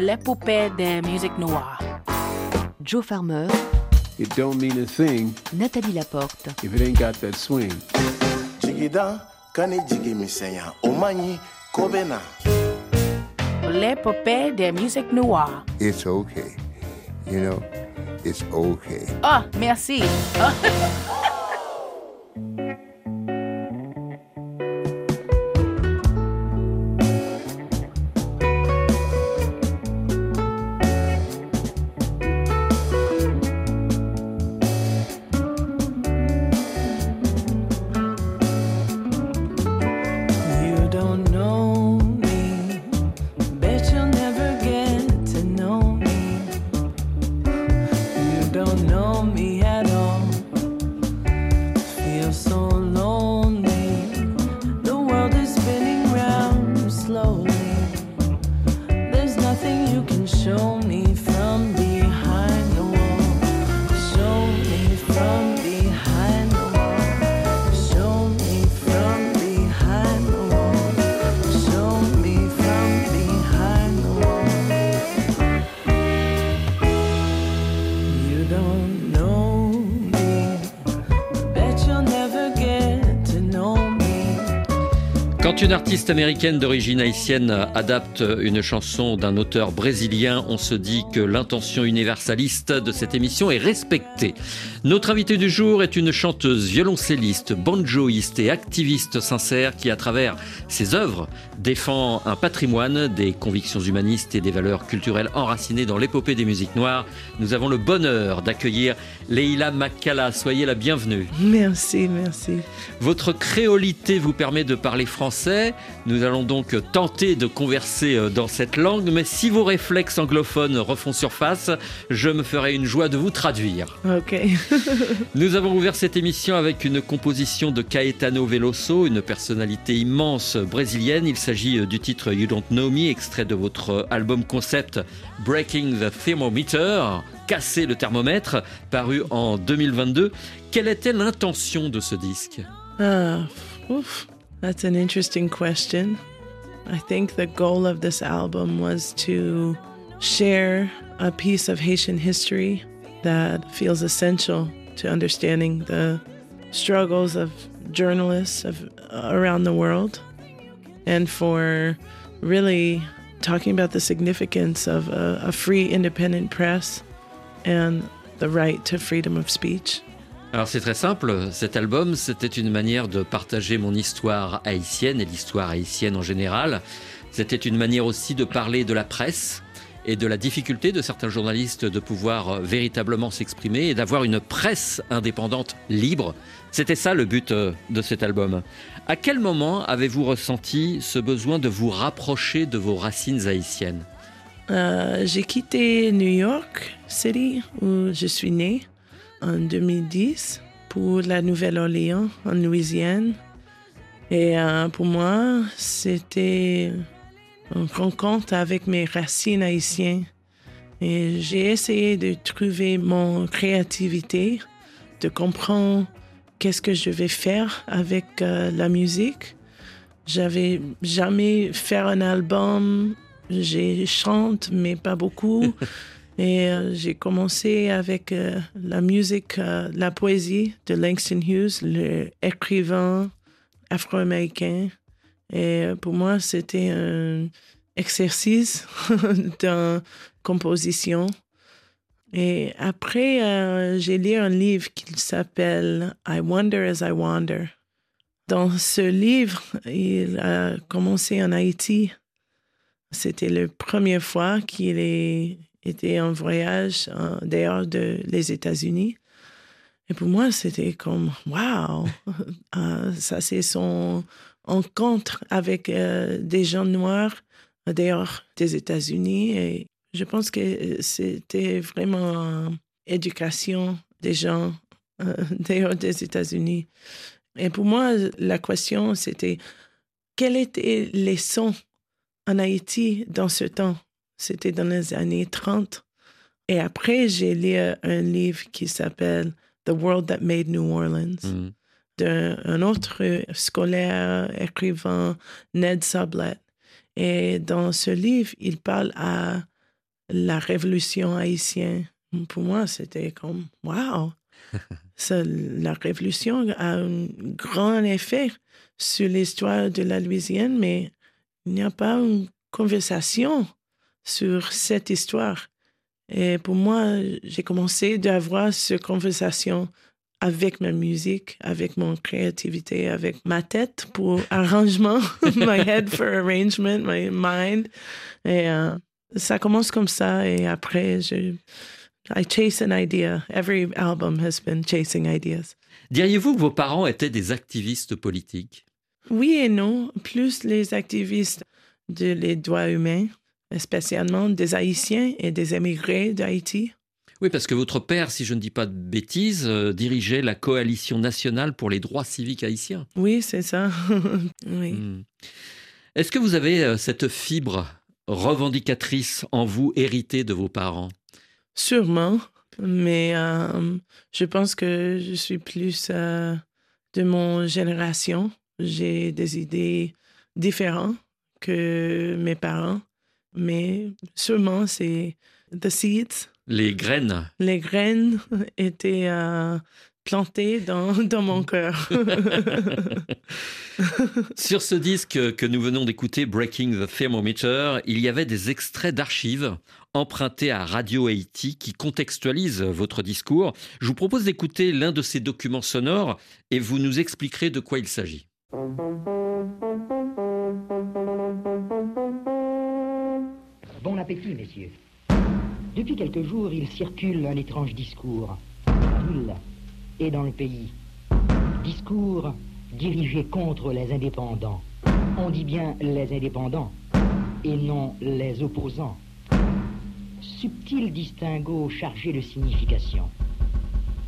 l'épopée des musiques noires. Joe Farmer, It don't mean a thing Nathalie Laporte. if it ain't got that swing. jigida kani jigi misɛnya o man ɲi ko bɛ na L'épopée des musiques noires. it's okay. You know, it's okay. Ah, merci. You Quand une artiste américaine d'origine haïtienne adapte une chanson d'un auteur brésilien, on se dit que l'intention universaliste de cette émission est respectée. Notre invitée du jour est une chanteuse, violoncelliste, banjoïste et activiste sincère qui, à travers ses œuvres, défend un patrimoine, des convictions humanistes et des valeurs culturelles enracinées dans l'épopée des musiques noires. Nous avons le bonheur d'accueillir Leila Makala. Soyez la bienvenue. Merci, merci. Votre créolité vous permet de parler français. Nous allons donc tenter de converser euh, dans cette langue, mais si vos réflexes anglophones refont surface, je me ferai une joie de vous traduire. Ok. Nous avons ouvert cette émission avec une composition de Caetano Veloso, une personnalité immense brésilienne. Il s'agit euh, du titre You Don't Know Me, extrait de votre album concept Breaking the Thermometer, casser le thermomètre, paru en 2022. Quelle était l'intention de ce disque? Ah, oof, that's an interesting question. I think the goal of this album was to share a piece of Haitian history that feels essential to understanding the struggles of journalists of, uh, around the world and for really talking about the significance of a, a free, independent press and the right to freedom of speech. Alors c'est très simple, cet album c'était une manière de partager mon histoire haïtienne et l'histoire haïtienne en général. C'était une manière aussi de parler de la presse et de la difficulté de certains journalistes de pouvoir euh, véritablement s'exprimer et d'avoir une presse indépendante libre. C'était ça le but euh, de cet album. À quel moment avez-vous ressenti ce besoin de vous rapprocher de vos racines haïtiennes? Euh, j'ai quitté New York City où je suis née en 2010 pour la Nouvelle-Orléans en Louisiane. Et euh, pour moi, c'était une rencontre avec mes racines haïtiennes. Et j'ai essayé de trouver mon créativité, de comprendre qu'est-ce que je vais faire avec euh, la musique. J'avais jamais fait un album. J'ai chante, mais pas beaucoup. Et euh, j'ai commencé avec euh, la musique, euh, la poésie de Langston Hughes, le écrivain afro-américain. Et pour moi, c'était un exercice de composition. Et après, j'ai lu un livre qui s'appelle I Wonder as I Wander. Dans ce livre, il a commencé en Haïti. C'était la première fois qu'il est- était en voyage dehors de les États-Unis. Et pour moi, c'était comme, wow, Euh, ça c'est son rencontre avec euh, des gens noirs dehors des États-Unis. Et je pense que c'était vraiment une éducation des gens euh, dehors des États-Unis. Et pour moi, la question, c'était quels étaient les sons en Haïti dans ce temps? C'était dans les années 30. Et après, j'ai lu un livre qui s'appelle The World That Made New Orleans Hmm. d'un autre scolaire, écrivain, Ned Sublette. Et dans ce livre, il parle à la révolution haïtienne. Pour moi, c'était comme, wow! Ça, la révolution a un grand effet sur l'histoire de la Louisiane, mais il n'y a pas une conversation sur cette histoire. Et pour moi, j'ai commencé d'avoir cette conversation avec ma musique, avec mon créativité, avec ma tête pour arrangement, my head for arrangement, my mind. Et euh, ça commence comme ça et après, je, I chase an idea. Every album has been chasing ideas. Diriez-vous que vos parents étaient des activistes politiques? Oui et non, plus les activistes de les droits humains, spécialement des Haïtiens et des émigrés d'Haïti? Oui, parce que votre père, si je ne dis pas de bêtises, euh, dirigeait la coalition nationale pour les droits civiques haïtiens. Oui, c'est ça. oui. Hmm. Est-ce que vous avez euh, cette fibre revendicatrice en vous héritée de vos parents? Sûrement, mais euh, je pense que je suis plus de mon génération. J'ai des idées différentes que mes parents, mais sûrement c'est the seeds. Les graines. Les graines étaient euh, plantées dans, dans mon cœur. Sur ce disque que nous venons d'écouter, Breaking the Thermometer, il y avait des extraits d'archives empruntés à Radio Haïti qui contextualisent votre discours. Je vous propose d'écouter l'un de ces documents sonores et vous nous expliquerez de quoi il s'agit. Messieurs. Depuis quelques jours, il circule un étrange discours, ville et dans le pays. Discours dirigé contre les indépendants. On dit bien les indépendants et non les opposants. Subtil distinguo chargé de signification.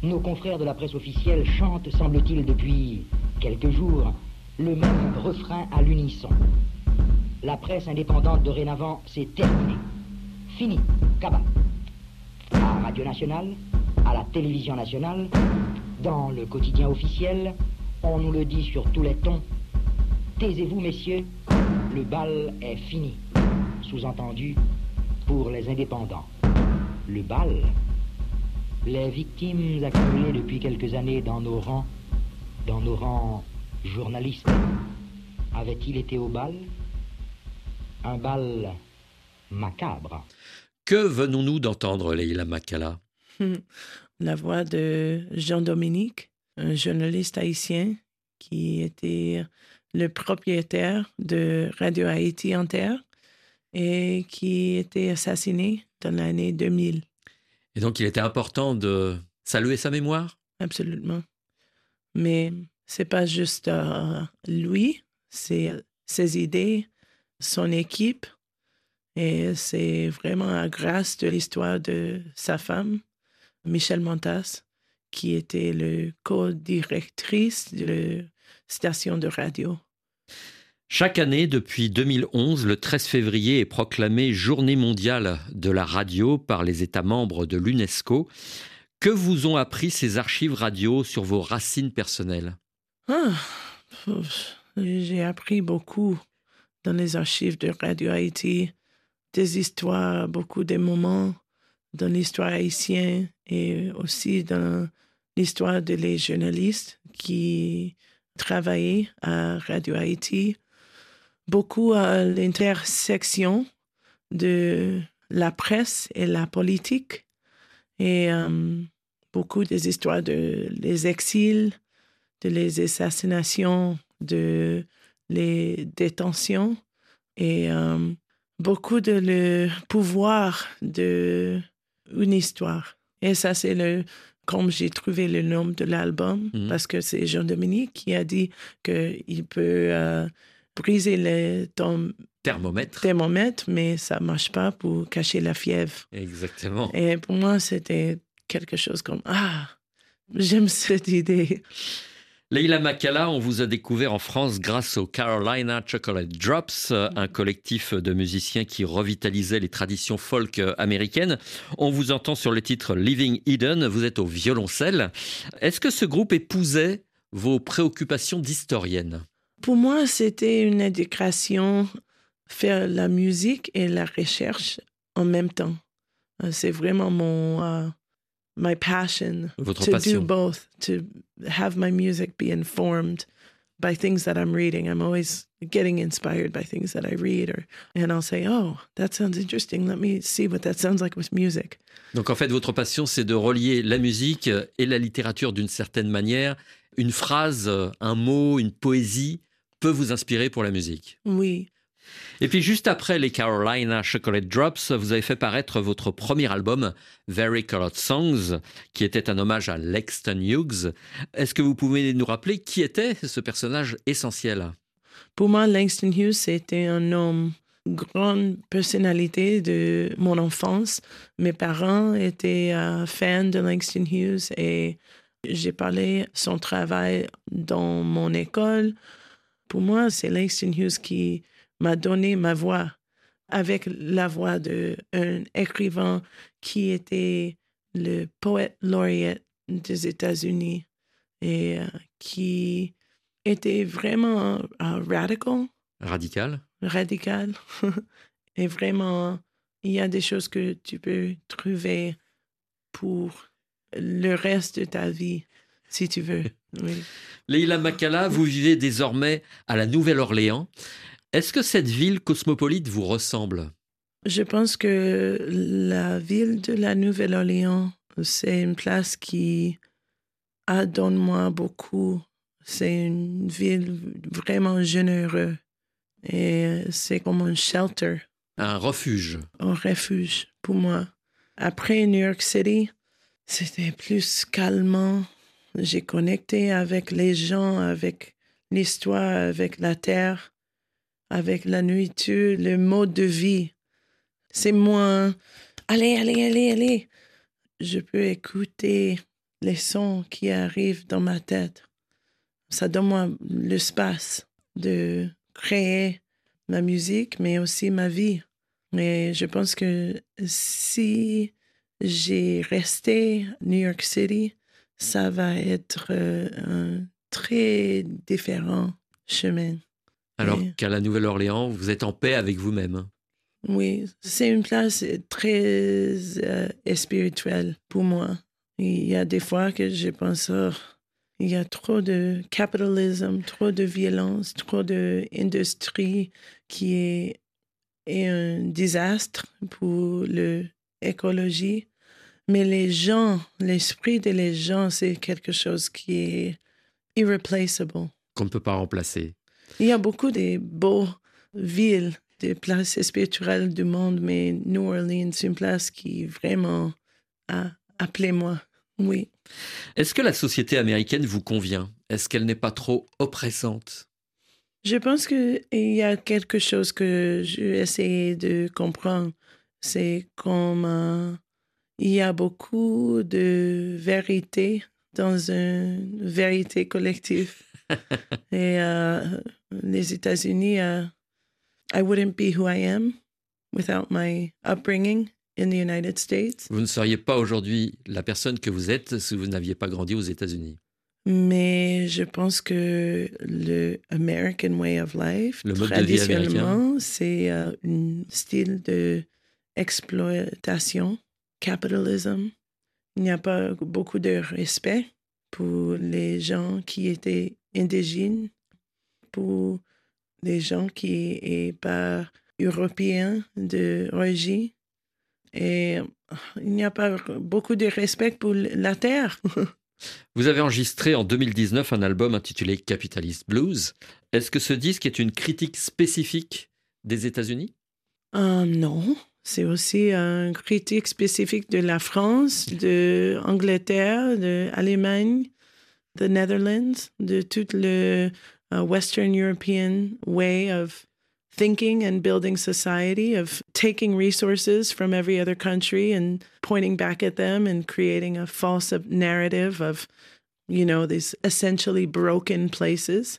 Nos confrères de la presse officielle chantent, semble-t-il, depuis quelques jours, le même refrain à l'unisson. La presse indépendante dorénavant, c'est terminé. Fini, cabas. À Radio Nationale, à la télévision nationale, dans le quotidien officiel, on nous le dit sur tous les tons. Taisez-vous, messieurs, le bal est fini. Sous-entendu, pour les indépendants. Le bal Les victimes accumulées depuis quelques années dans nos rangs, dans nos rangs journalistes, avaient-ils été au bal? Un bal macabre. Que venons-nous d'entendre, Leila Makala? La voix de Jean-Dominique, un journaliste haïtien qui était le propriétaire de Radio Haïti Inter et qui était assassiné dans l'année 2000. Et donc il était important de saluer sa mémoire? Absolument. Mais c'est pas juste euh, lui, c'est ses idées, son équipe, et c'est vraiment à grâce de l'histoire de sa femme, Michel Montas, qui était le co-directrice de la station de radio. Chaque année, depuis 2011, le 13 février est proclamé Journée mondiale de la radio par les États membres de l'UNESCO. Que vous ont appris ces archives radio sur vos racines personnelles? Ah, J'ai appris beaucoup dans les archives de Radio Haïti, des histoires, beaucoup de moments dans l'histoire haïtienne et aussi dans l'histoire de journalistes qui travaillaient à Radio Haïti, beaucoup à l'intersection de la presse et la politique et euh, beaucoup des histoires de les exils, de les assassinations, de les détentions et euh, beaucoup de le pouvoir de une histoire. Et ça, c'est le, comme j'ai trouvé le nom de l'album, Mhm. parce que c'est Jean-Dominique qui a dit qu'il peut euh, briser le ton Thermomètre. thermomètre, mais ça marche pas pour cacher la fièvre. Exactement. Et pour moi, c'était quelque chose comme Ah, j'aime cette idée. Leila Makala, on vous a découvert en France grâce au Carolina Chocolate Drops, euh, un collectif de musiciens qui revitalisait les traditions folk euh, américaines. On vous entend sur le titre Living Eden, vous êtes au violoncelle. Est-ce que ce groupe épousait vos préoccupations d'historienne? Pour moi, c'était une éducation, faire la musique et la recherche en même temps. Euh, C'est vraiment mon my passion Votre to passion. do both, to have my music be informed by things that I'm reading. I'm always getting inspired by things that I read, or and I'll say, "Oh, that sounds interesting. Let me see what that sounds like with music." Donc en fait, votre passion, c'est de relier la musique et la littérature d'une certaine manière. Une phrase, un mot, une poésie peut vous inspirer pour la musique. Oui, Et puis juste après les Carolina Chocolate Drops, vous avez fait paraître votre premier album, Very Colored Songs, qui était un hommage à Lexton Hughes. Est-ce que vous pouvez nous rappeler qui était ce personnage essentiel? Pour moi, Langston Hughes, c'était un homme, grande personnalité de mon enfance. Mes parents étaient euh, fans de Langston Hughes et j'ai parlé son travail dans mon école. Pour moi, c'est Langston Hughes qui m'a donné ma voix avec la voix d'un écrivain qui était le poète lauréat des États-Unis et euh, qui était vraiment euh, radical, Radical? Radical. et vraiment, il y a des choses que tu peux trouver pour le reste de ta vie, si tu veux. Oui. Leila Makala, vous vivez désormais à la Nouvelle-Orléans. Est-ce que cette ville cosmopolite vous ressemble? Je pense que la ville de la Nouvelle-Orléans, c'est une place qui a donné moi beaucoup. C'est une ville vraiment généreuse et c'est comme un shelter, Un refuge un refuge pour moi. Après New York City, c'était plus calmant. J'ai connecté avec les gens, avec l'histoire, avec la terre, avec la nourriture, le mode de vie. C'est moins allez, allez, allez, allez. Je peux écouter les sons qui arrivent dans ma tête. Ça donne moi l'espace de créer ma musique, mais aussi ma vie. Et je pense que si j'ai resté New York City, ça va être euh, un très différent chemin. Alors Oui. qu'à la Nouvelle-Orléans, vous êtes en paix avec vous-même. Oui, c'est une place très euh, spirituelle pour moi. Il y a des fois que je pense, oh, il y a trop de capitalisme, trop de violence, trop d'industrie qui est, est un désastre pour l'écologie. Mais les gens, l'esprit de les gens, c'est quelque chose qui est irreplaceable. Qu'on ne peut pas remplacer. Il y a beaucoup de beaux villes, de places spirituelles du monde, mais New Orleans, c'est une place qui vraiment a appelé moi. Oui. Est-ce que la société américaine vous convient? Est-ce qu'elle n'est pas trop oppressante? Je pense qu'il y a quelque chose que j'ai essayé de comprendre. C'est comme euh, il y a beaucoup de vérité dans une vérité collective. Et euh, les États-Unis, euh, I wouldn't be who I am without my upbringing in the United States. Vous ne seriez pas aujourd'hui la personne que vous êtes si vous n'aviez pas grandi aux États-Unis. Mais je pense que le American way of life, Le mode traditionnellement, c'est euh, un style de exploitation, capitalism. Il n'y a pas beaucoup de respect pour les gens qui étaient indigènes, pour les gens qui sont pas européens d'origine. Et il n'y a pas beaucoup de respect pour la terre. Vous avez enregistré en 2019 un album intitulé Capitalist Blues. Est-ce que ce disque est une critique spécifique des États-Unis? Euh, non, c'est aussi une critique spécifique de la France, de Angleterre, de Allemagne, the Netherlands, de tout le uh, Western European way of thinking and building society, of taking resources from every other country and pointing back at them and creating a false narrative of, you know, these essentially broken places.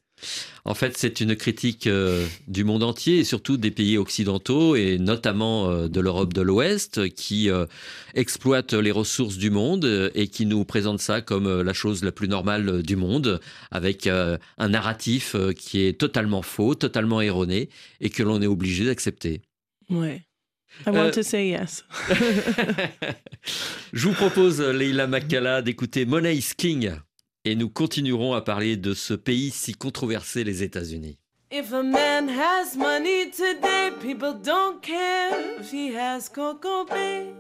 En fait, c'est une critique euh, du monde entier et surtout des pays occidentaux et notamment euh, de l'Europe de l'Ouest qui euh, exploitent les ressources du monde et qui nous présentent ça comme la chose la plus normale du monde avec un narratif qui est totalement faux, totalement erroné et que l'on est obligé d'accepter. Ouais. I want to say yes. Je vous propose, Leila Makala, d'écouter Money is King. Et nous continuerons à parler de ce pays si controversé, les États-Unis. If a man has money today, people don't care if he has Coco Bay.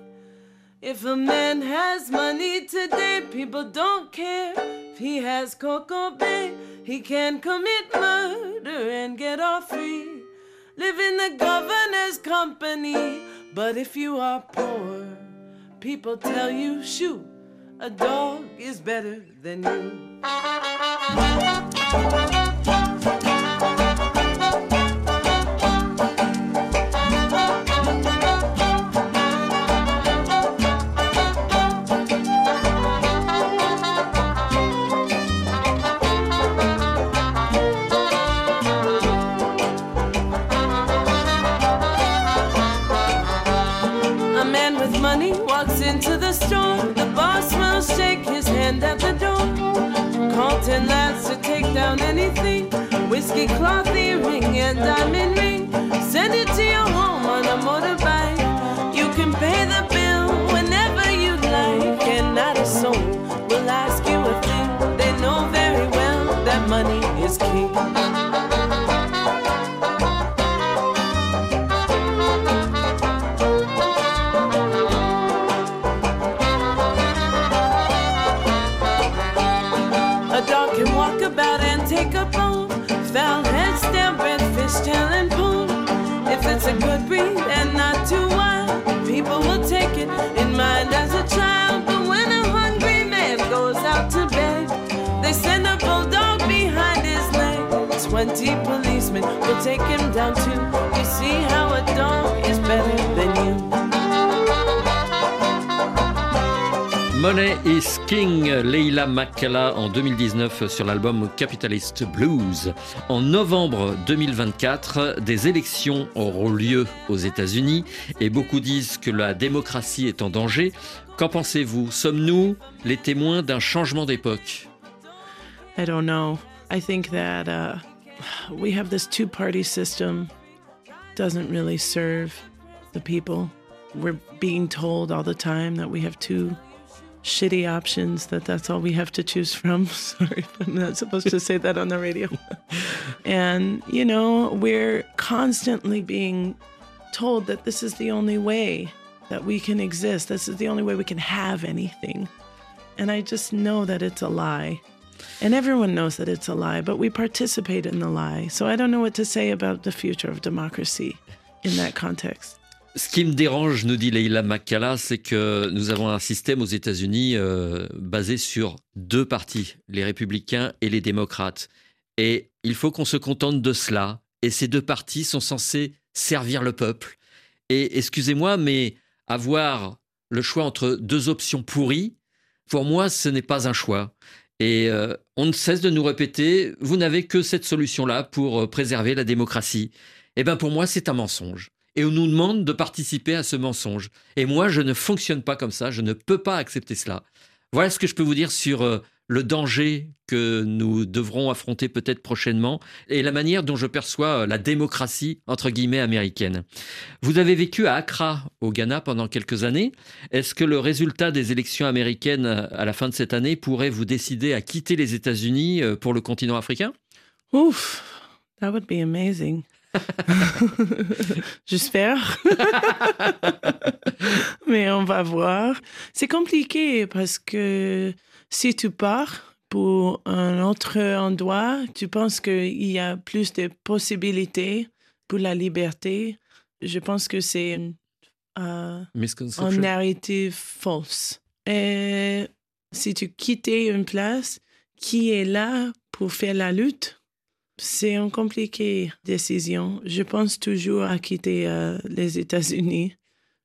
If a man has money today, people don't care if he has Coco Bay. He can commit murder and get off free. Live in the governor's company. But if you are poor, people tell you, shoot, a dog is better than you. Down anything. Whiskey cloth earring and diamond ring. Send it to your home on a motorbike. Twenty policemen will take him down too. You see how a dog is better than you. Money is King, Leila Makala en 2019 sur l'album Capitalist Blues. En novembre 2024, des élections auront lieu aux États-Unis et beaucoup disent que la démocratie est en danger. Qu'en pensez-vous? Sommes-nous les témoins d'un changement d'époque? I don't know. I think that uh, we have this two party system doesn't really serve the people. We're being told all the time that we have two shitty options that that's all we have to choose from. Sorry, I'm not supposed to say that on the radio. and you know, we're constantly being told that this is the only way that we can exist. This is the only way we can have anything. And I just know that it's a lie. And everyone knows that it's a lie, but we participate in the lie. So I don't know what to say about the future of democracy in that context. Ce qui me dérange, nous dit Leila Makala, c'est que nous avons un système aux États-Unis euh, basé sur deux partis, les républicains et les démocrates. Et il faut qu'on se contente de cela. Et ces deux partis sont censés servir le peuple. Et excusez-moi, mais avoir le choix entre deux options pourries, pour moi, ce n'est pas un choix. Et euh, on ne cesse de nous répéter, vous n'avez que cette solution-là pour euh, préserver la démocratie. Eh bien, pour moi, c'est un mensonge et on nous demande de participer à ce mensonge. Et moi, je ne fonctionne pas comme ça, je ne peux pas accepter cela. Voilà ce que je peux vous dire sur euh, le danger que nous devrons affronter peut-être prochainement et la manière dont je perçois euh, la démocratie, entre guillemets, américaine. Vous avez vécu à Accra, au Ghana, pendant quelques années. Est-ce que le résultat des élections américaines euh, à la fin de cette année pourrait vous décider à quitter les États-Unis euh, pour le continent africain? Oof, that would be amazing. J'espère. Mais on va voir. C'est compliqué parce que si tu pars pour un autre endroit, tu penses qu'il y a plus de possibilités pour la liberté? Je pense que c'est euh, un narrative fausse. Et si tu quittais une place, qui est là pour faire la lutte? C'est une compliquée décision. Je pense toujours à quitter euh, les États-Unis,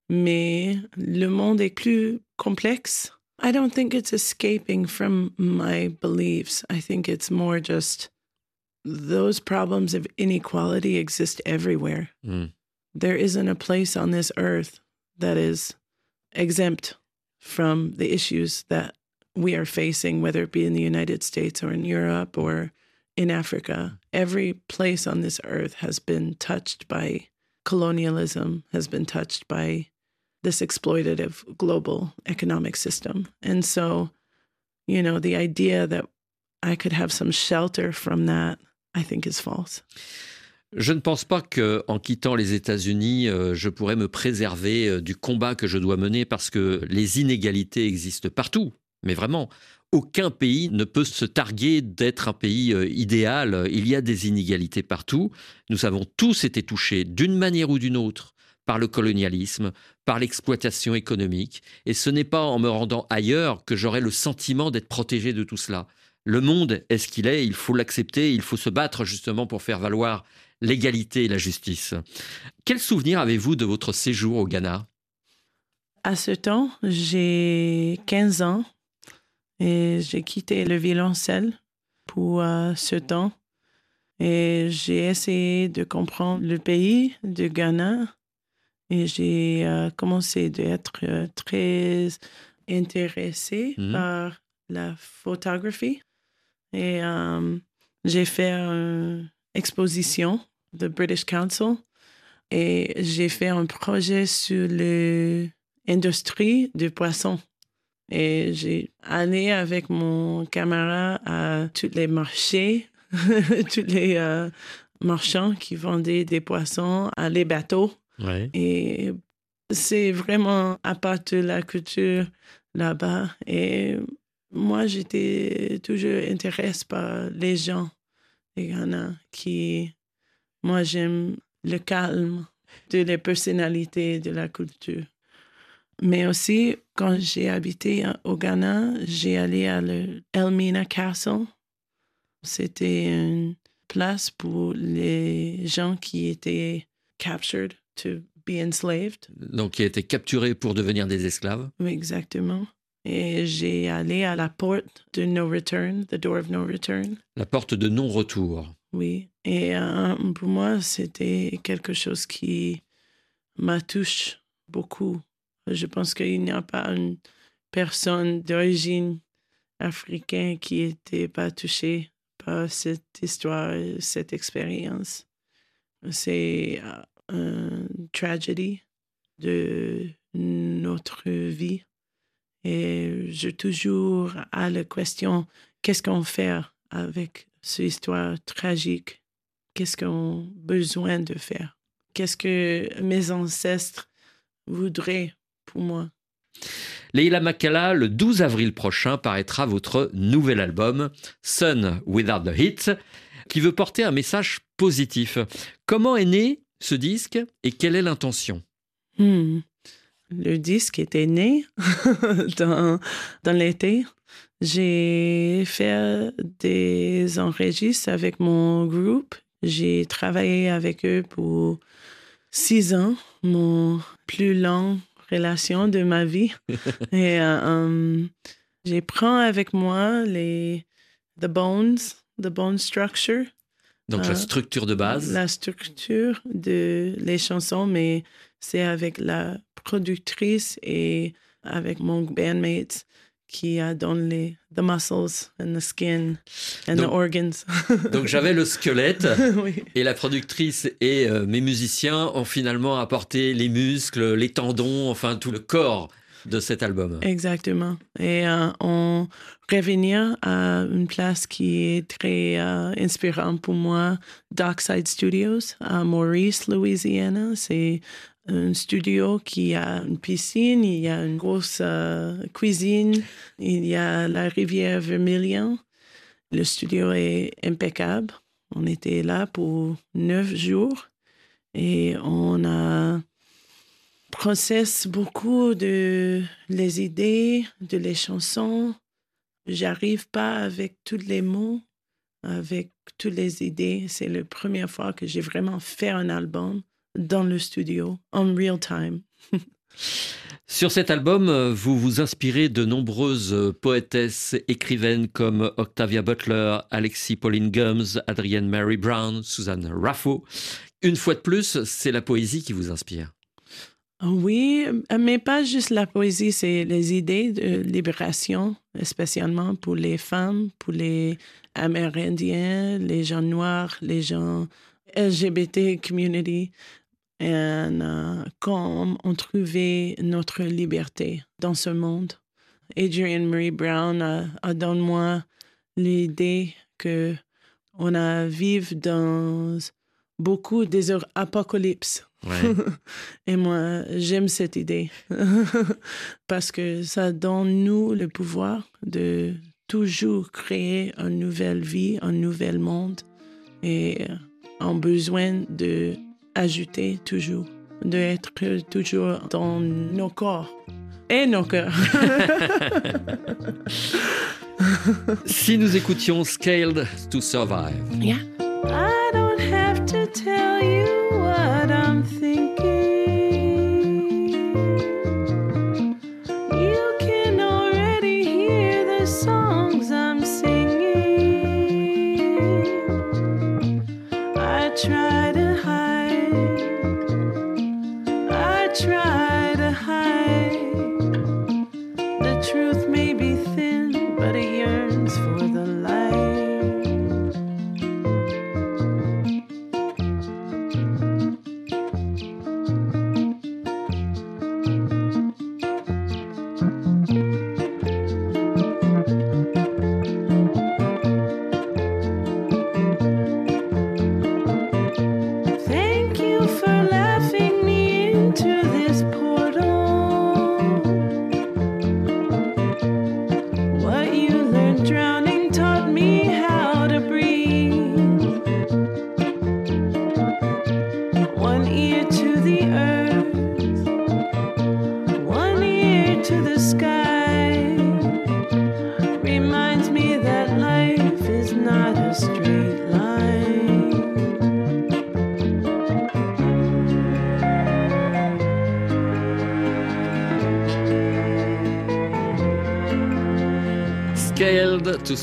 mais le monde est plus complexe. I don't think it's escaping from my beliefs. I think it's more just those problems of inequality exist everywhere. Hmm. There isn't a place on this earth that is exempt from the issues that we are facing, whether it be in the United States or in Europe or in Africa. Every place on this earth has been touched by colonialism has been touched by this exploitative global economic system. And so, you know, the idea that I could have some shelter from that, I think is false. Je ne pense pas que, en quittant les États-Unis, euh, je pourrais me préserver euh, du combat que je dois mener parce que les inégalités existent partout. Mais vraiment, aucun pays ne peut se targuer d'être un pays euh, idéal. Il y a des inégalités partout. Nous avons tous été touchés d'une manière ou d'une autre par le colonialisme, par l'exploitation économique. Et ce n'est pas en me rendant ailleurs que j'aurai le sentiment d'être protégé de tout cela. Le monde est ce qu'il est, il faut l'accepter, il faut se battre justement pour faire valoir l'égalité et la justice. Quel souvenir avez-vous de votre séjour au Ghana? À ce temps, j'ai 15 ans et j'ai quitté le violoncelle pour euh, ce temps. Et j'ai essayé de comprendre le pays de Ghana et j'ai euh, commencé d'être euh, très intéressée Mhm. par la photographie. Et euh, j'ai fait une exposition de British Council et j'ai fait un projet sur l'industrie du poisson. Et j'ai allé avec mon camarade à tous les marchés, tous les euh, marchands qui vendaient des poissons à les bateaux. Et c'est vraiment à part de la culture là-bas. Et moi, j'étais toujours intéressée par les gens des Ghana qui, moi, j'aime le calme de les personnalités, de la culture. Mais aussi, quand j'ai habité au Ghana, j'ai allé à le Elmina Castle. C'était une place pour les gens qui étaient captured to be enslaved. Donc, qui a été capturé pour devenir des esclaves. Exactement. Et j'ai allé à la porte de No Return, the door of no return. La porte de non-retour. Oui. Et euh, pour moi, c'était quelque chose qui m'a touché beaucoup. Je pense qu'il n'y a pas une personne d'origine africaine qui n'était pas touchée par cette histoire, cette expérience. C'est euh, tragédie de notre vie. Et j'ai toujours à la question, qu'est-ce qu'on fait avec cette histoire tragique? Qu'est-ce qu'on a besoin de faire? Qu'est-ce que mes ancêtres voudraient pour moi? Leila Makala, le 12 avril prochain paraîtra votre nouvel album, Sun Without the Hit, qui veut porter un message positif. Comment est né ce disque et quelle est l'intention? Hmm. Le disque était né dans, dans l'été. J'ai fait des enregistrements avec mon groupe. J'ai travaillé avec eux pour six ans, mon plus long relation de ma vie. Et euh, um, j'ai prends avec moi les the bones, the bone structure, Donc la Euh, structure de base. la structure de les chansons, mais c'est avec la productrice et avec mon bandmate qui a donné les the muscles and the skin and the Donc- organs. Donc j'avais le squelette oui. et la productrice et euh, mes musiciens ont finalement apporté les muscles, les tendons, enfin tout le corps de cet album. Exactement. Et euh, on revenir à une place qui est très euh, inspirante pour moi, Dockside Studios, à Maurice, Louisiana. C'est un studio qui a une piscine, il y a une grosse euh, cuisine, il y a la rivière Vermilion. Le studio est impeccable. On était là pour neuf jours et on a processe beaucoup de les idées, de les chansons. J'arrive pas avec tous les mots, avec toutes les idées. C'est la première fois que j'ai vraiment fait un album dans le studio, en real time. Sur cet album, euh, vous vous inspirez de nombreuses euh, poétesses, écrivaines comme Octavia Butler, Alexis Pauline Gums, Adrienne Mary Brown, Suzanne Raffo. Une fois de plus, c'est la poésie qui vous inspire. Oui, mais pas juste la poésie, c'est les idées de libération, spécialement pour les femmes, pour les Amérindiens, les gens noirs, les gens LGBT community. et euh, comme on trouvait notre liberté dans ce monde. Adrienne Marie Brown a, a donné moi l'idée que on a vivre dans beaucoup des apocalypses. Ouais. Et moi, j'aime cette idée parce que ça donne nous le pouvoir de toujours créer une nouvelle vie, un nouvel monde et en besoin de ajouter toujours, d'être toujours dans nos corps et nos cœurs. si nous écoutions Scaled to Survive. Yeah.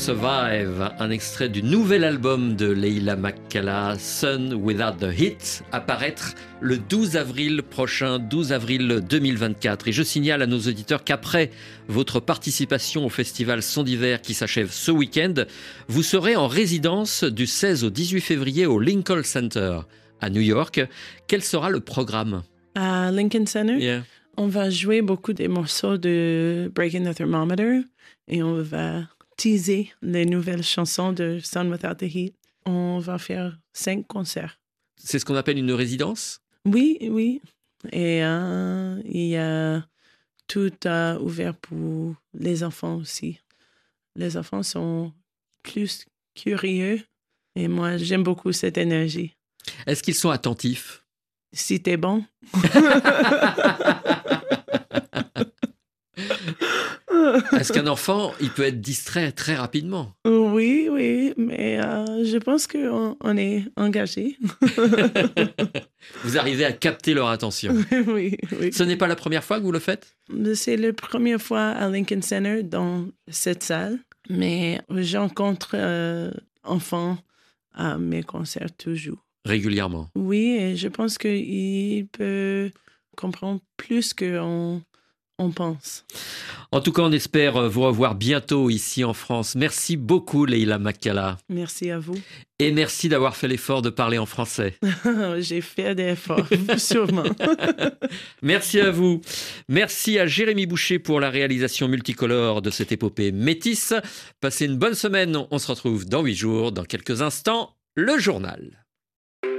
Survive, un extrait du nouvel album de Leila McCalla, Sun Without the Hit, apparaître le 12 avril prochain, 12 avril 2024. Et je signale à nos auditeurs qu'après votre participation au festival Son d'hiver qui s'achève ce week-end, vous serez en résidence du 16 au 18 février au Lincoln Center à New York. Quel sera le programme? À Lincoln Center, Yeah. on va jouer beaucoup des morceaux de Breaking the Thermometer et on va teaser les nouvelles chansons de Sun Without the Heat. On va faire cinq concerts. C'est ce qu'on appelle une résidence? Oui, oui. Et euh, il y a tout euh, ouvert pour les enfants aussi. Les enfants sont plus curieux et moi, j'aime beaucoup cette énergie. Est-ce qu'ils sont attentifs? Si t'es bon. Est-ce qu'un enfant, il peut être distrait très rapidement? Oui, oui, mais euh, je pense qu'on on est engagé. Vous arrivez à capter leur attention. oui, oui. Ce n'est pas la première fois que vous le faites? C'est la première fois à Lincoln Center dans cette salle, mais j'encontre euh, enfants à mes concerts toujours. régulièrement? Oui, et je pense qu'il peut comprendre plus qu'on on pense. En tout cas, on espère vous revoir bientôt ici en France. Merci beaucoup, Leila Makala. Merci à vous. Et merci d'avoir fait l'effort de parler en français. J'ai fait des efforts, sûrement. Merci à vous. Merci à Jérémy Boucher pour la réalisation multicolore de cette épopée métisse. Passez une bonne semaine. On se retrouve dans huit jours. Dans quelques instants, le journal.